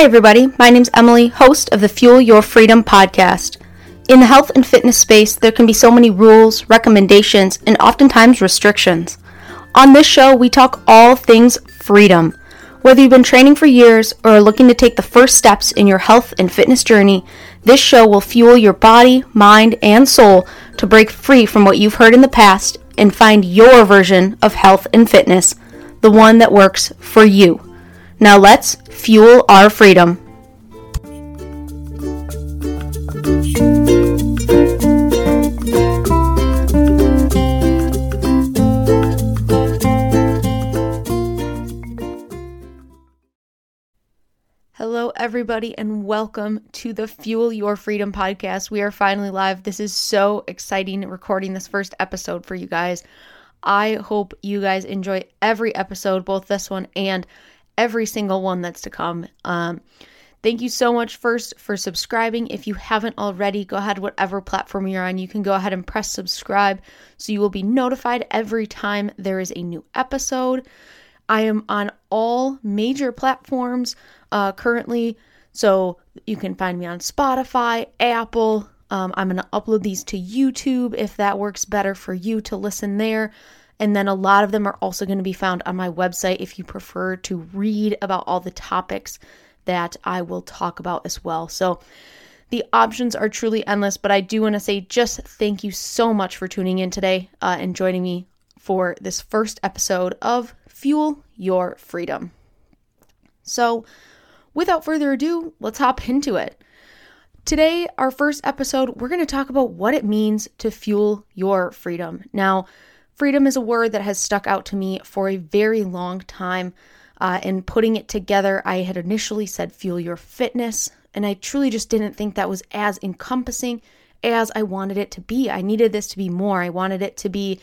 Hi, everybody. My name's Emily, host of the Fuel Your Freedom podcast. In the health and fitness space, there can be so many rules, recommendations, and oftentimes restrictions. On this show, we talk all things freedom. Whether you've been training for years or are looking to take the first steps in your health and fitness journey, this show will fuel your body, mind, and soul to break free from what you've heard in the past and find your version of health and fitness, the one that works for you. Now let's fuel our freedom. Hello, everybody, and welcome to the Fuel Your Freedom podcast. We are finally live. This is so exciting recording this first episode for you guys. I hope you guys enjoy every episode, both this one and every single one that's to come. Um, thank you so much first for subscribing. If you haven't already, go ahead, whatever platform you're on, you can go ahead and press subscribe so you will be notified every time there is a new episode. I am on all major platforms uh, currently, so you can find me on Spotify, Apple. Um, I'm going to upload these to YouTube if that works better for you to listen there. And then a lot of them are also going to be found on my website if you prefer to read about all the topics that I will talk about as well. So the options are truly endless, but I do want to say just thank you so much for tuning in today uh, and joining me for this first episode of Fuel Your Freedom. So, without further ado, let's hop into it. Today, our first episode, we're going to talk about what it means to fuel your freedom. Now, Freedom is a word that has stuck out to me for a very long time. Uh, and putting it together, I had initially said fuel your fitness, and I truly just didn't think that was as encompassing as I wanted it to be. I needed this to be more. I wanted it to be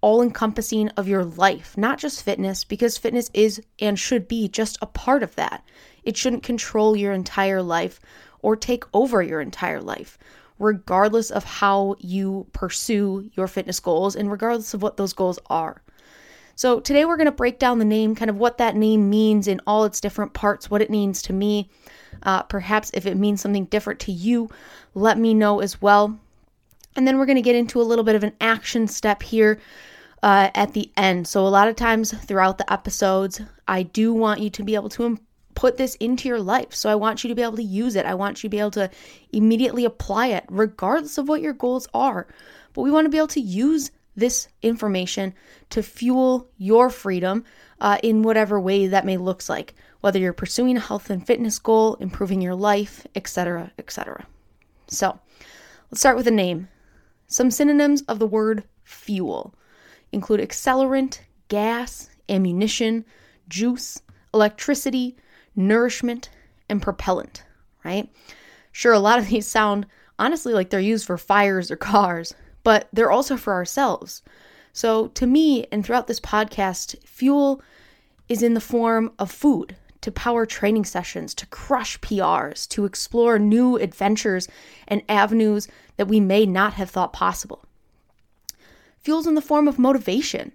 all encompassing of your life, not just fitness, because fitness is and should be just a part of that. It shouldn't control your entire life or take over your entire life regardless of how you pursue your fitness goals and regardless of what those goals are. So, today we're going to break down the name, kind of what that name means in all its different parts, what it means to me. Uh, perhaps if it means something different to you, let me know as well. And then we're going to get into a little bit of an action step here uh, at the end. So, a lot of times throughout the episodes, I do want you to be able to put this into your life. So I want you to be able to use it. I want you to be able to immediately apply it, regardless of what your goals are. But we want to be able to use this information to fuel your freedom uh, in whatever way that may looks like, whether you're pursuing a health and fitness goal, improving your life, etc., etc. So let's start with a name. Some synonyms of the word fuel include accelerant, gas, ammunition, juice, electricity, nourishment, and propellant, right? Sure, a lot of these sound honestly like they're used for fires or cars, but they're also for ourselves. So, to me, and throughout this podcast, fuel is in the form of food to power training sessions, to crush PRs, to explore new adventures and avenues that we may not have thought possible. Fuel's in the form of motivation,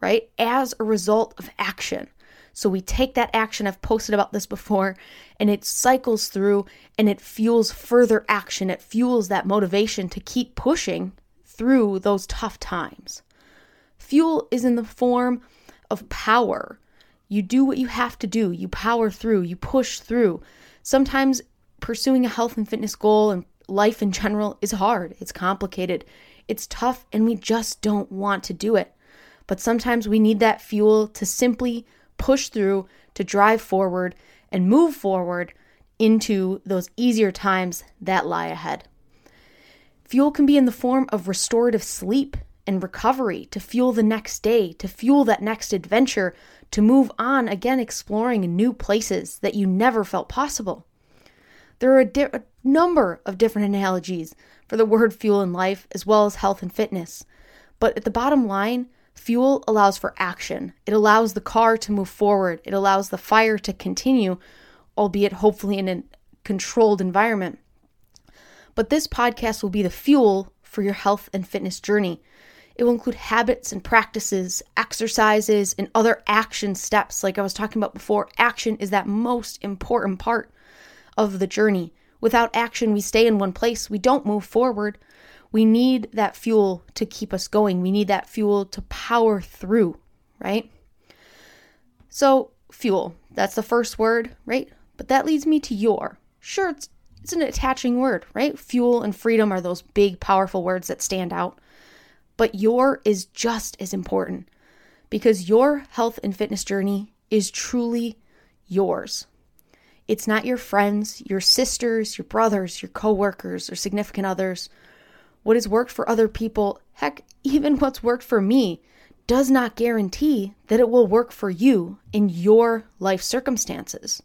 right? As a result of action. So we take that action, I've posted about this before, and it cycles through and it fuels further action. It fuels that motivation to keep pushing through those tough times. Fuel is in the form of power. You do what you have to do, you power through, you push through. Sometimes pursuing a health and fitness goal and life in general is hard, it's complicated, it's tough, and we just don't want to do it. But sometimes we need that fuel to simply push through, to drive forward, and move forward into those easier times that lie ahead. Fuel can be in the form of restorative sleep and recovery to fuel the next day, to fuel that next adventure, to move on again exploring new places that you never felt possible. There are a, di- a, number of different analogies for the word fuel in life as well as health and fitness. But at the bottom line, Fuel allows for action. It allows the car to move forward. It allows the fire to continue, albeit hopefully in a controlled environment. But this podcast will be the fuel for your health and fitness journey. It will include habits and practices, exercises, and other action steps. Like I was talking about before, action is that most important part of the journey. Without action, we stay in one place, we don't move forward. We need that fuel to keep us going. We need that fuel to power through, right? So, fuel, that's the first word, right? But that leads me to your. Sure, it's, it's an attaching word, right? Fuel and freedom are those big, powerful words that stand out. But your is just as important because your health and fitness journey is truly yours. It's not your friends, your sisters, your brothers, your coworkers, or significant others what has worked for other people, heck, even what's worked for me, does not guarantee that it will work for you in your life circumstances.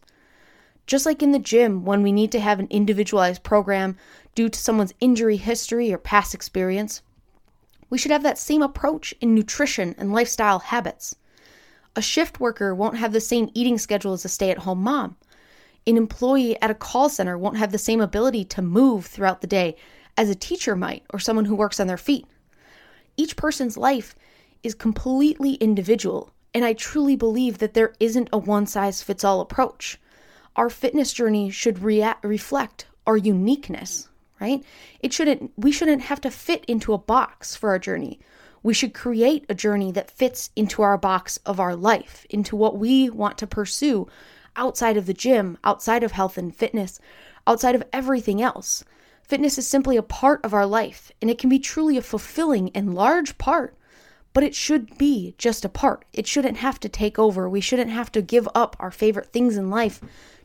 Just like in the gym, when we need to have an individualized program due to someone's injury history or past experience, we should have that same approach in nutrition and lifestyle habits. A shift worker won't have the same eating schedule as a stay at home mom. An employee at a call center won't have the same ability to move throughout the day as a teacher might or someone who works on their feet. Each person's life is completely individual, and I truly believe that there isn't a one size fits all approach. Our fitness journey should reflect our uniqueness, right? It shouldn't we shouldn't have to fit into a box for our journey. We should create a journey that fits into our box of our life, into what we want to pursue outside of the gym, outside of health and fitness, outside of everything else. Fitness is simply a part of our life, and it can be truly a fulfilling and large part, but it should be just a part. It shouldn't have to take over. We shouldn't have to give up our favorite things in life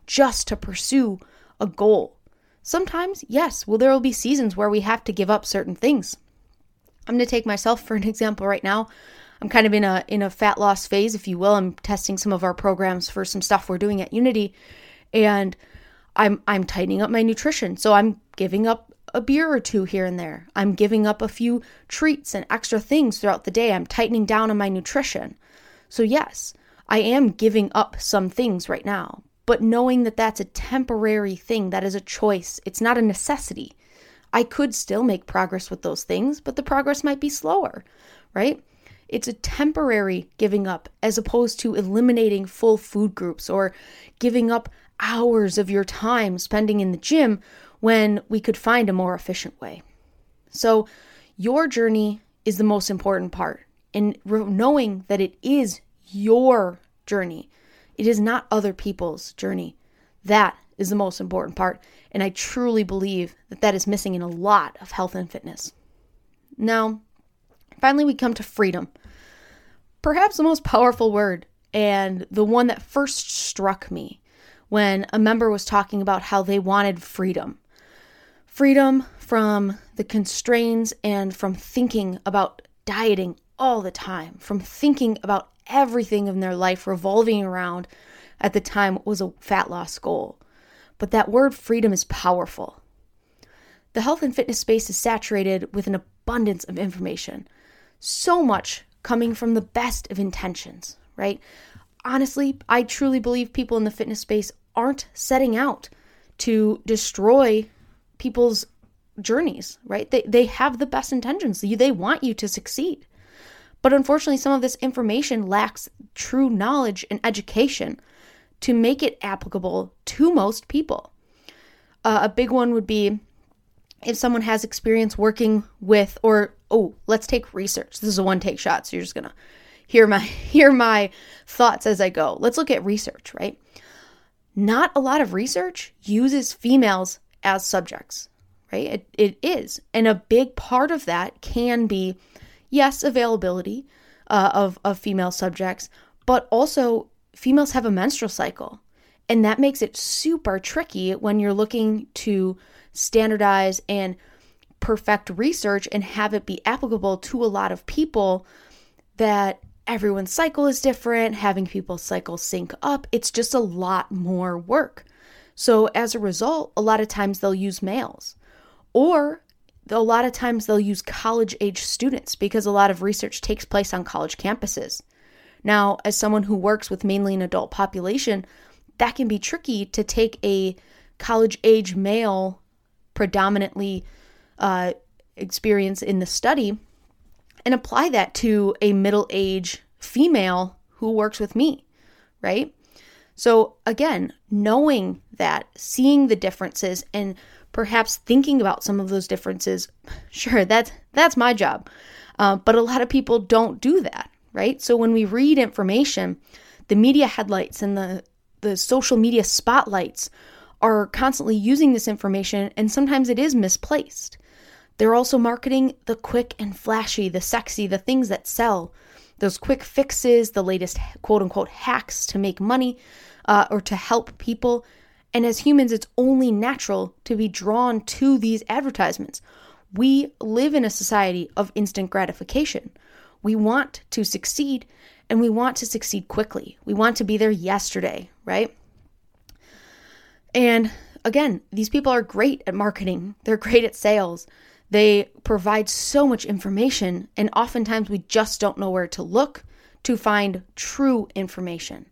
just to pursue a goal. Sometimes, yes, well, there will be seasons where we have to give up certain things. I'm going to take myself for an example right now. I'm kind of in a in a fat loss phase, if you will. I'm testing some of our programs for some stuff we're doing at Unity, and I'm I'm tightening up my nutrition. So I'm giving up a beer or two here and there. I'm giving up a few treats and extra things throughout the day. I'm tightening down on my nutrition. So yes, I am giving up some things right now, but knowing that that's a temporary thing, that is a choice. It's not a necessity. I could still make progress with those things, but the progress might be slower, right? It's a temporary giving up as opposed to eliminating full food groups or giving up hours of your time spending in the gym when we could find a more efficient way. So, your journey is the most important part. And knowing that it is your journey, it is not other people's journey. That is the most important part. And I truly believe that that is missing in a lot of health and fitness. Now, finally, we come to freedom. Perhaps the most powerful word and the one that first struck me when a member was talking about how they wanted freedom freedom from the constraints and from thinking about dieting all the time, from thinking about everything in their life revolving around at the time was a fat loss goal. But that word freedom is powerful. The health and fitness space is saturated with an abundance of information, so much coming from the best of intentions, right? Honestly, I truly believe people in the fitness space aren't setting out to destroy people's journeys, right? They, they have the best intentions. They want you to succeed. But unfortunately, some of this information lacks true knowledge and education to make it applicable to most people. Uh, a big one would be if someone has experience working with, or oh, let's take research. This is a one take shot, so you're just gonna hear my hear my thoughts as I go. Let's look at research, right? Not a lot of research uses females as subjects, right? It, it is. And a big part of that can be, yes, availability uh, of, of female subjects, but also females have a menstrual cycle. And that makes it super tricky when you're looking to standardize and perfect research and have it be applicable to a lot of people that everyone's cycle is different, having people's cycles sync up, it's just a lot more work. So, as a result, a lot of times they'll use males. Or a lot of times they'll use college age students because a lot of research takes place on college campuses. Now, as someone who works with mainly an adult population, that can be tricky to take a college age male, predominantly uh, experience in the study, and apply that to a middle age female who works with me, right? So, again, knowing that, seeing the differences, and perhaps thinking about some of those differences, sure, that's, that's my job. Uh, but a lot of people don't do that, right? So, when we read information, the media headlights and the, the social media spotlights are constantly using this information, and sometimes it is misplaced. They're also marketing the quick and flashy, the sexy, the things that sell, those quick fixes, the latest quote unquote hacks to make money uh, or to help people. And as humans, it's only natural to be drawn to these advertisements. We live in a society of instant gratification. We want to succeed and we want to succeed quickly. We want to be there yesterday, right? And again, these people are great at marketing, they're great at sales. They provide so much information, and oftentimes we just don't know where to look to find true information.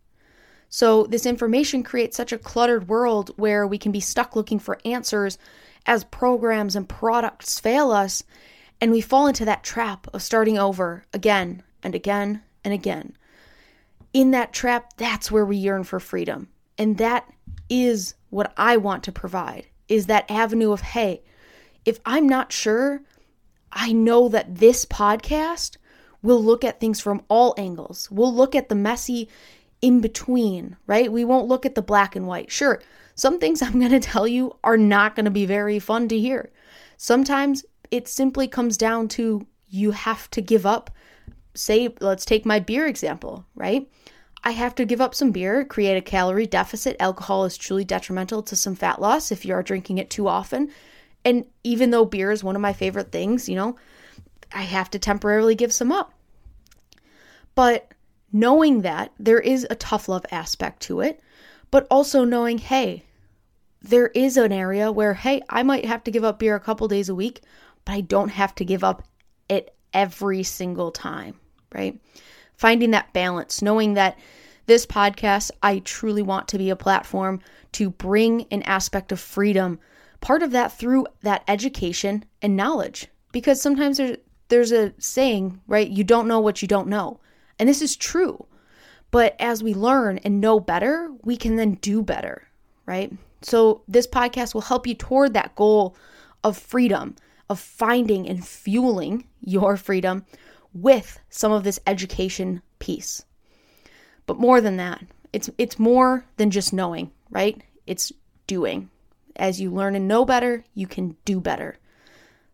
So, this information creates such a cluttered world where we can be stuck looking for answers as programs and products fail us, and we fall into that trap of starting over again and again and again. In that trap, that's where we yearn for freedom. And that is what I want to provide is that avenue of hey, if I'm not sure, I know that this podcast will look at things from all angles. We'll look at the messy in between, right? We won't look at the black and white. Sure, some things I'm going to tell you are not going to be very fun to hear. Sometimes it simply comes down to you have to give up. Say, let's take my beer example, right? I have to give up some beer, create a calorie deficit. Alcohol is truly detrimental to some fat loss if you are drinking it too often. And even though beer is one of my favorite things, you know, I have to temporarily give some up. But knowing that there is a tough love aspect to it, but also knowing, hey, there is an area where, hey, I might have to give up beer a couple days a week, but I don't have to give up it every single time, right? Finding that balance, knowing that this podcast, I truly want to be a platform to bring an aspect of freedom part of that through that education and knowledge. Because sometimes there's, there's a saying, right? You don't know what you don't know. And this is true. But as we learn and know better, we can then do better, right? So this podcast will help you toward that goal of freedom, of finding and fueling your freedom with some of this education piece. But more than that, it's it's more than just knowing, right? It's doing. As you learn and know better, you can do better.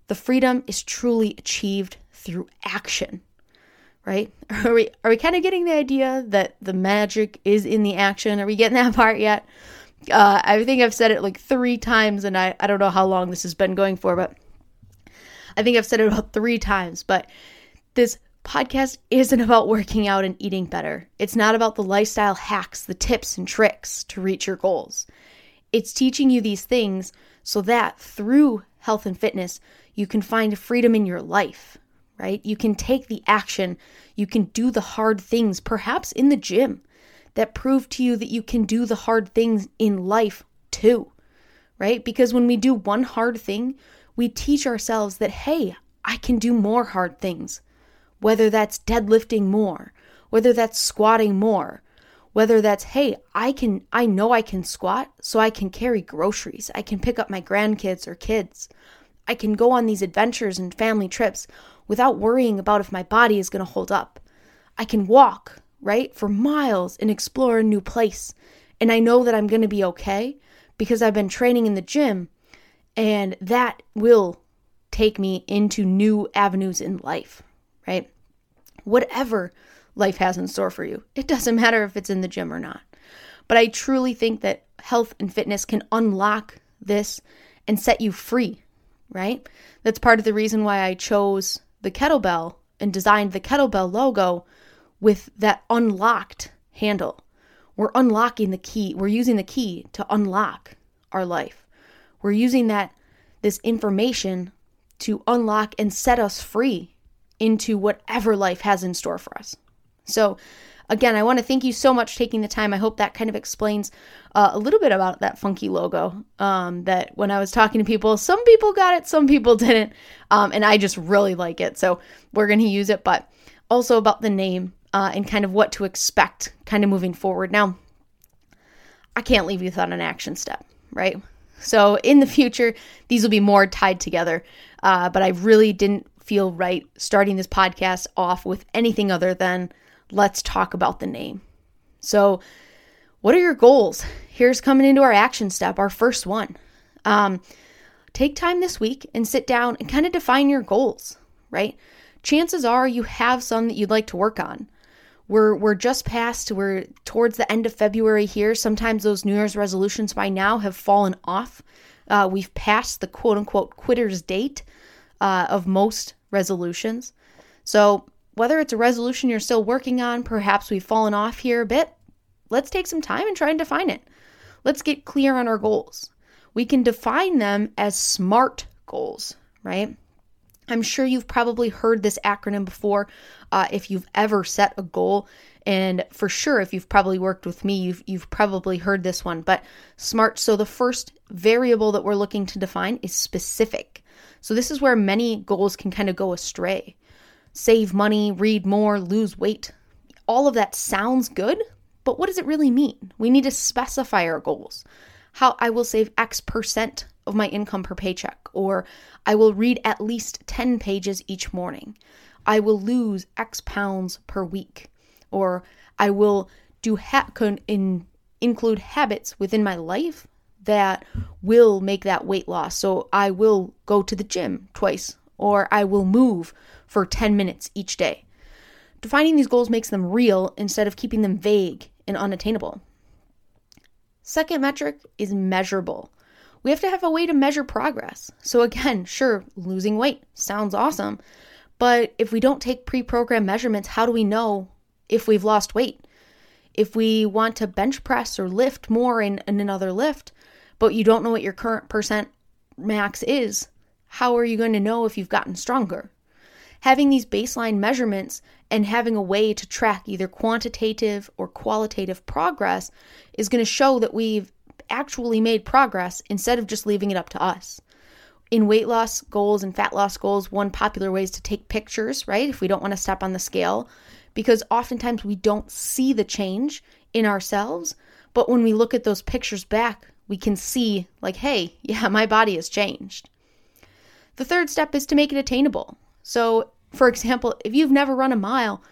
The freedom is truly achieved through action. Right? Are we are we kind of getting the idea that the magic is in the action? Are we getting that part yet? Uh, I think I've said it like three times, and I, I don't know how long this has been going for, but I think I've said it about three times. But this podcast isn't about working out and eating better. It's not about the lifestyle hacks, the tips and tricks to reach your goals. It's teaching you these things so that through health and fitness, you can find freedom in your life, right? You can take the action, you can do the hard things, perhaps in the gym, that prove to you that you can do the hard things in life too, right? Because when we do one hard thing, we teach ourselves that, hey, I can do more hard things, whether that's deadlifting more, whether that's squatting more, whether that's hey i can i know i can squat so i can carry groceries. I can pick up my grandkids or kids. I can go on these adventures and family trips without worrying about if my body is going to hold up. I can walk right for miles and explore a new place. And i know that i'm going to be okay because i've been training in the gym and that will take me into new avenues in life right? Whatever life has in store for you. It doesn't matter if it's in the gym or not. But I truly think that health and fitness can unlock this and set you free, right? That's part of the reason why I chose the kettlebell and designed the kettlebell logo with that unlocked handle. We're unlocking the key. We're using the key to unlock our life. We're using that this information to unlock and set us free into whatever life has in store for us. So, again, I want to thank you so much for taking the time. I hope that kind of explains uh, a little bit about that funky logo. Um, that when I was talking to people, some people got it, some people didn't. Um, and I just really like it. So we're going to use it, but also about the name uh, and kind of what to expect kind of moving forward. Now, I can't leave you without an action step, right? So in the future, these will be more tied together. Uh, but I really didn't feel right starting this podcast off with anything other than let's talk about the name. So, what are your goals? Here's coming into our action step, our first one. Um, take time this week and sit down and kind of define your goals, right? Chances are you have some that you'd like to work on. We're we're just past we're towards the end of February here. Sometimes those New Year's resolutions by now have fallen off. Uh, we've passed the quote unquote quitter's date uh, of most resolutions. So whether it's a resolution you're still working on, perhaps we've fallen off here a bit, let's take some time and try and define it. Let's get clear on our goals. We can define them as SMART goals, right? I'm sure you've probably heard this acronym before uh, if you've ever set a goal. And for sure, if you've probably worked with me, you've, you've probably heard this one. But SMART, so the first variable that we're looking to define is specific. So this is where many goals can kind of go astray. Save money, read more, lose weight. All of that sounds good, but what does it really mean? We need to specify our goals. How I will save X percent of my income per paycheck, or I will read at least 10 pages each morning. I will lose X pounds per week, or I will do ha- in, include habits within my life that will make that weight loss. So I will go to the gym twice, or I will move for 10 minutes each day. Defining these goals makes them real instead of keeping them vague and unattainable. Second metric is measurable we have to have a way to measure progress. So, again, sure, losing weight sounds awesome, but if we don't take pre programmed measurements, how do we know if we've lost weight? If we want to bench press or lift more in, in another lift, but you don't know what your current percent max is, how are you going to know if you've gotten stronger? Having these baseline measurements and having a way to track either quantitative or qualitative progress is going to show that we've actually made progress instead of just leaving it up to us. In weight loss goals and fat loss goals, one popular way is to take pictures, right? If we don't want to step on the scale, because oftentimes we don't see the change in ourselves. But when we look at those pictures back, we can see, like, hey, yeah, my body has changed. The third step is to make it attainable. So, for example, if you've never run a mile,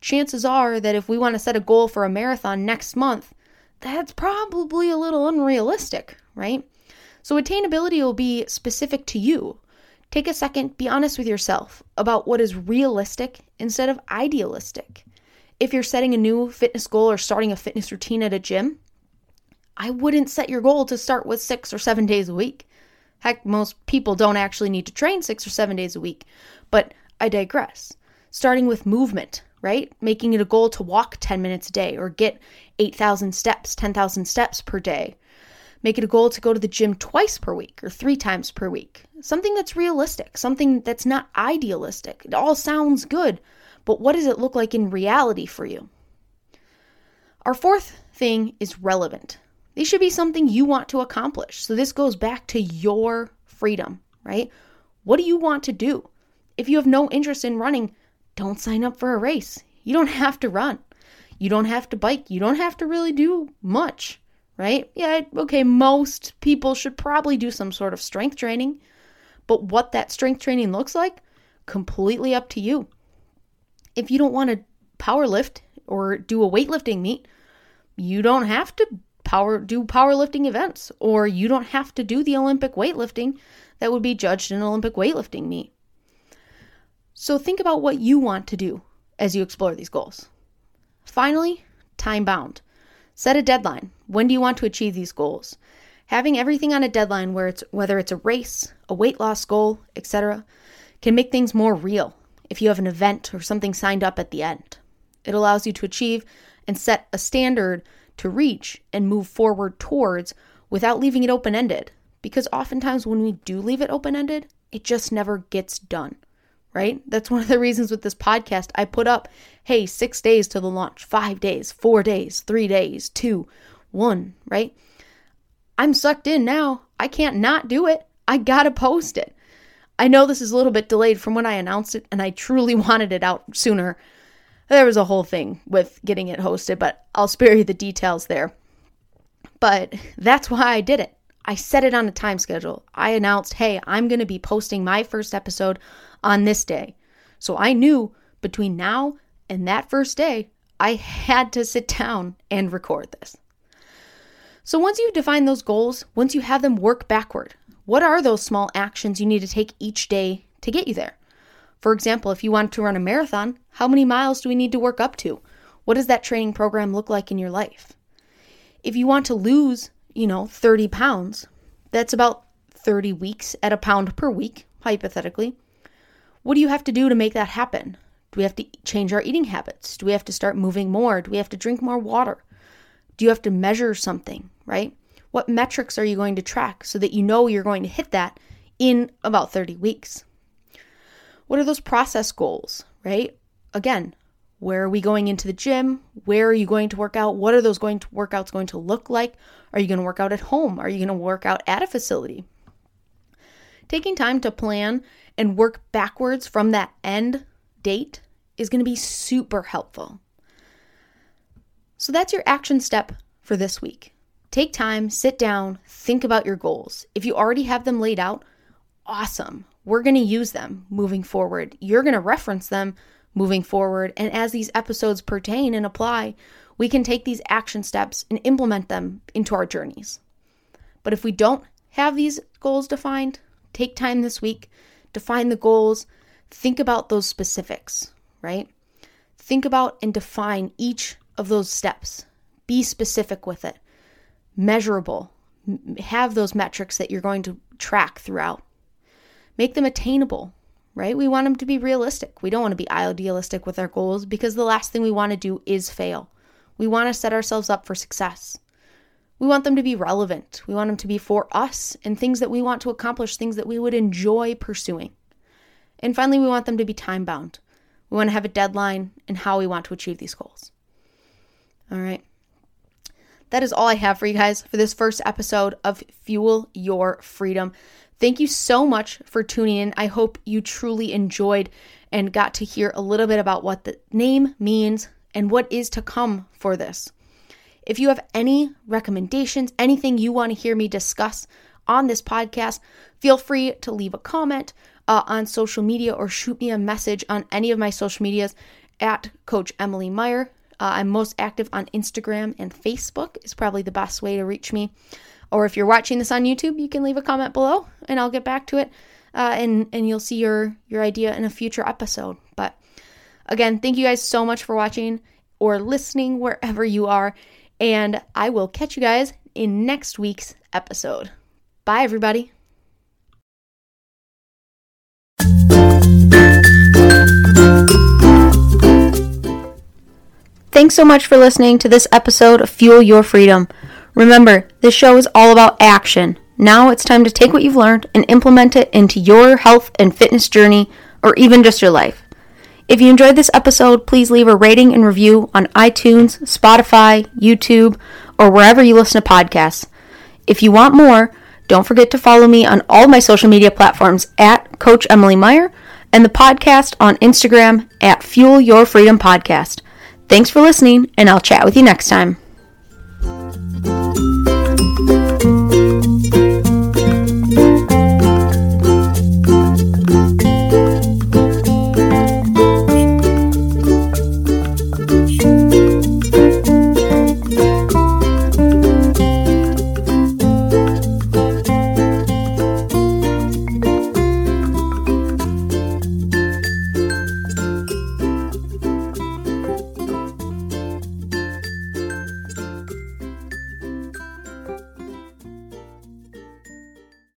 chances are that if we want to set a goal for a marathon next month, that's probably a little unrealistic, right? So, attainability will be specific to you. Take a second, be honest with yourself about what is realistic instead of idealistic. If you're setting a new fitness goal or starting a fitness routine at a gym, I wouldn't set your goal to start with six or seven days a week. Heck, most people don't actually need to train six or seven days a week, but I digress. Starting with movement, right? Making it a goal to walk 10 minutes a day or get 8,000 steps, 10,000 steps per day. Make it a goal to go to the gym twice per week or three times per week. Something that's realistic, something that's not idealistic. It all sounds good, but what does it look like in reality for you? Our fourth thing is relevant. These should be something you want to accomplish. So this goes back to your freedom, right? What do you want to do? If you have no interest in running, don't sign up for a race. You don't have to run. You don't have to bike. You don't have to really do much, right? Yeah, okay, most people should probably do some sort of strength training. But what that strength training looks like, completely up to you. If you don't want to power lift or do a weightlifting meet, you don't have to power do powerlifting events or you don't have to do the Olympic weightlifting that would be judged in an Olympic weightlifting meet. So think about what you want to do as you explore these goals. Finally, time bound. Set a deadline. When do you want to achieve these goals? Having everything on a deadline where it's whether it's a race, a weight loss goal, etc., can make things more real if you have an event or something signed up at the end. It allows you to achieve and set a standard to reach and move forward towards without leaving it open ended. Because oftentimes when we do leave it open ended, it just never gets done right? That's one of the reasons with this podcast. I put up, hey, six days to the launch, five days, four days, three days, two, one, right? I'm sucked in now. I can't not do it. I gotta post it. I know this is a little bit delayed from when I announced it, and I truly wanted it out sooner. There was a whole thing with getting it hosted, but I'll spare you the details there. But that's why I did it. I set it on a time schedule. I announced, hey, I'm going to be posting my first episode on this day. So I knew between now and that first day, I had to sit down and record this. So once you define those goals, once you have them work backward, what are those small actions you need to take each day to get you there? For example, if you want to run a marathon, how many miles do we need to work up to? What does that training program look like in your life? If you want to lose, you know, 30 pounds, that's about 30 weeks at a pound per week, hypothetically. What do you have to do to make that happen? Do we have to change our eating habits? Do we have to start moving more? Do we have to drink more water? Do you have to measure something, right? What metrics are you going to track so that you know you're going to hit that in about 30 weeks? What are those process goals, right? Again, where are we going into the gym? Where are you going to work out? What are those going to workouts going to look like? Are you going to work out at home? Are you going to work out at a facility? Taking time to plan and work backwards from that end date is going to be super helpful. So that's your action step for this week. Take time, sit down, think about your goals. If you already have them laid out, awesome. We're going to use them moving forward. You're going to reference them moving forward. And as these episodes pertain and apply, we can take these action steps and implement them into our journeys. But if we don't have these goals defined, take time this week, define the goals, think about those specifics, right? Think about and define each of those steps. Be specific with it, measurable, have those metrics that you're going to track throughout. Make them attainable, right? We want them to be realistic. We don't want to be idealistic with our goals because the last thing we want to do is fail. We want to set ourselves up for success. We want them to be relevant. We want them to be for us and things that we want to accomplish, things that we would enjoy pursuing. And finally, we want them to be time bound. We want to have a deadline and how we want to achieve these goals. All right. That is all I have for you guys for this first episode of Fuel Your Freedom. Thank you so much for tuning in. I hope you truly enjoyed and got to hear a little bit about what the name means and what is to come for this. If you have any recommendations, anything you want to hear me discuss on this podcast, feel free to leave a comment uh, on social media or shoot me a message on any of my social medias at Coach Emily Meyer. Uh, I'm most active on Instagram and Facebook is probably the best way to reach me. Or if you're watching this on YouTube, you can leave a comment below and I'll get back to it. Uh, and and you'll see your your idea in a future episode. But again, thank you guys so much for watching or listening wherever you are, and I will catch you guys in next week's episode. Bye, everybody. Thanks so much for listening to this episode of Fuel Your Freedom. Remember, this show is all about action. Now it's time to take what you've learned and implement it into your health and fitness journey or even just your life. If you enjoyed this episode, please leave a rating and review on iTunes, Spotify, YouTube, or wherever you listen to podcasts. If you want more, don't forget to follow me on all my social media platforms at Coach Emily Meyer and the podcast on Instagram at Fuel Your Freedom Podcast. Thanks for listening, and I'll chat with you next time.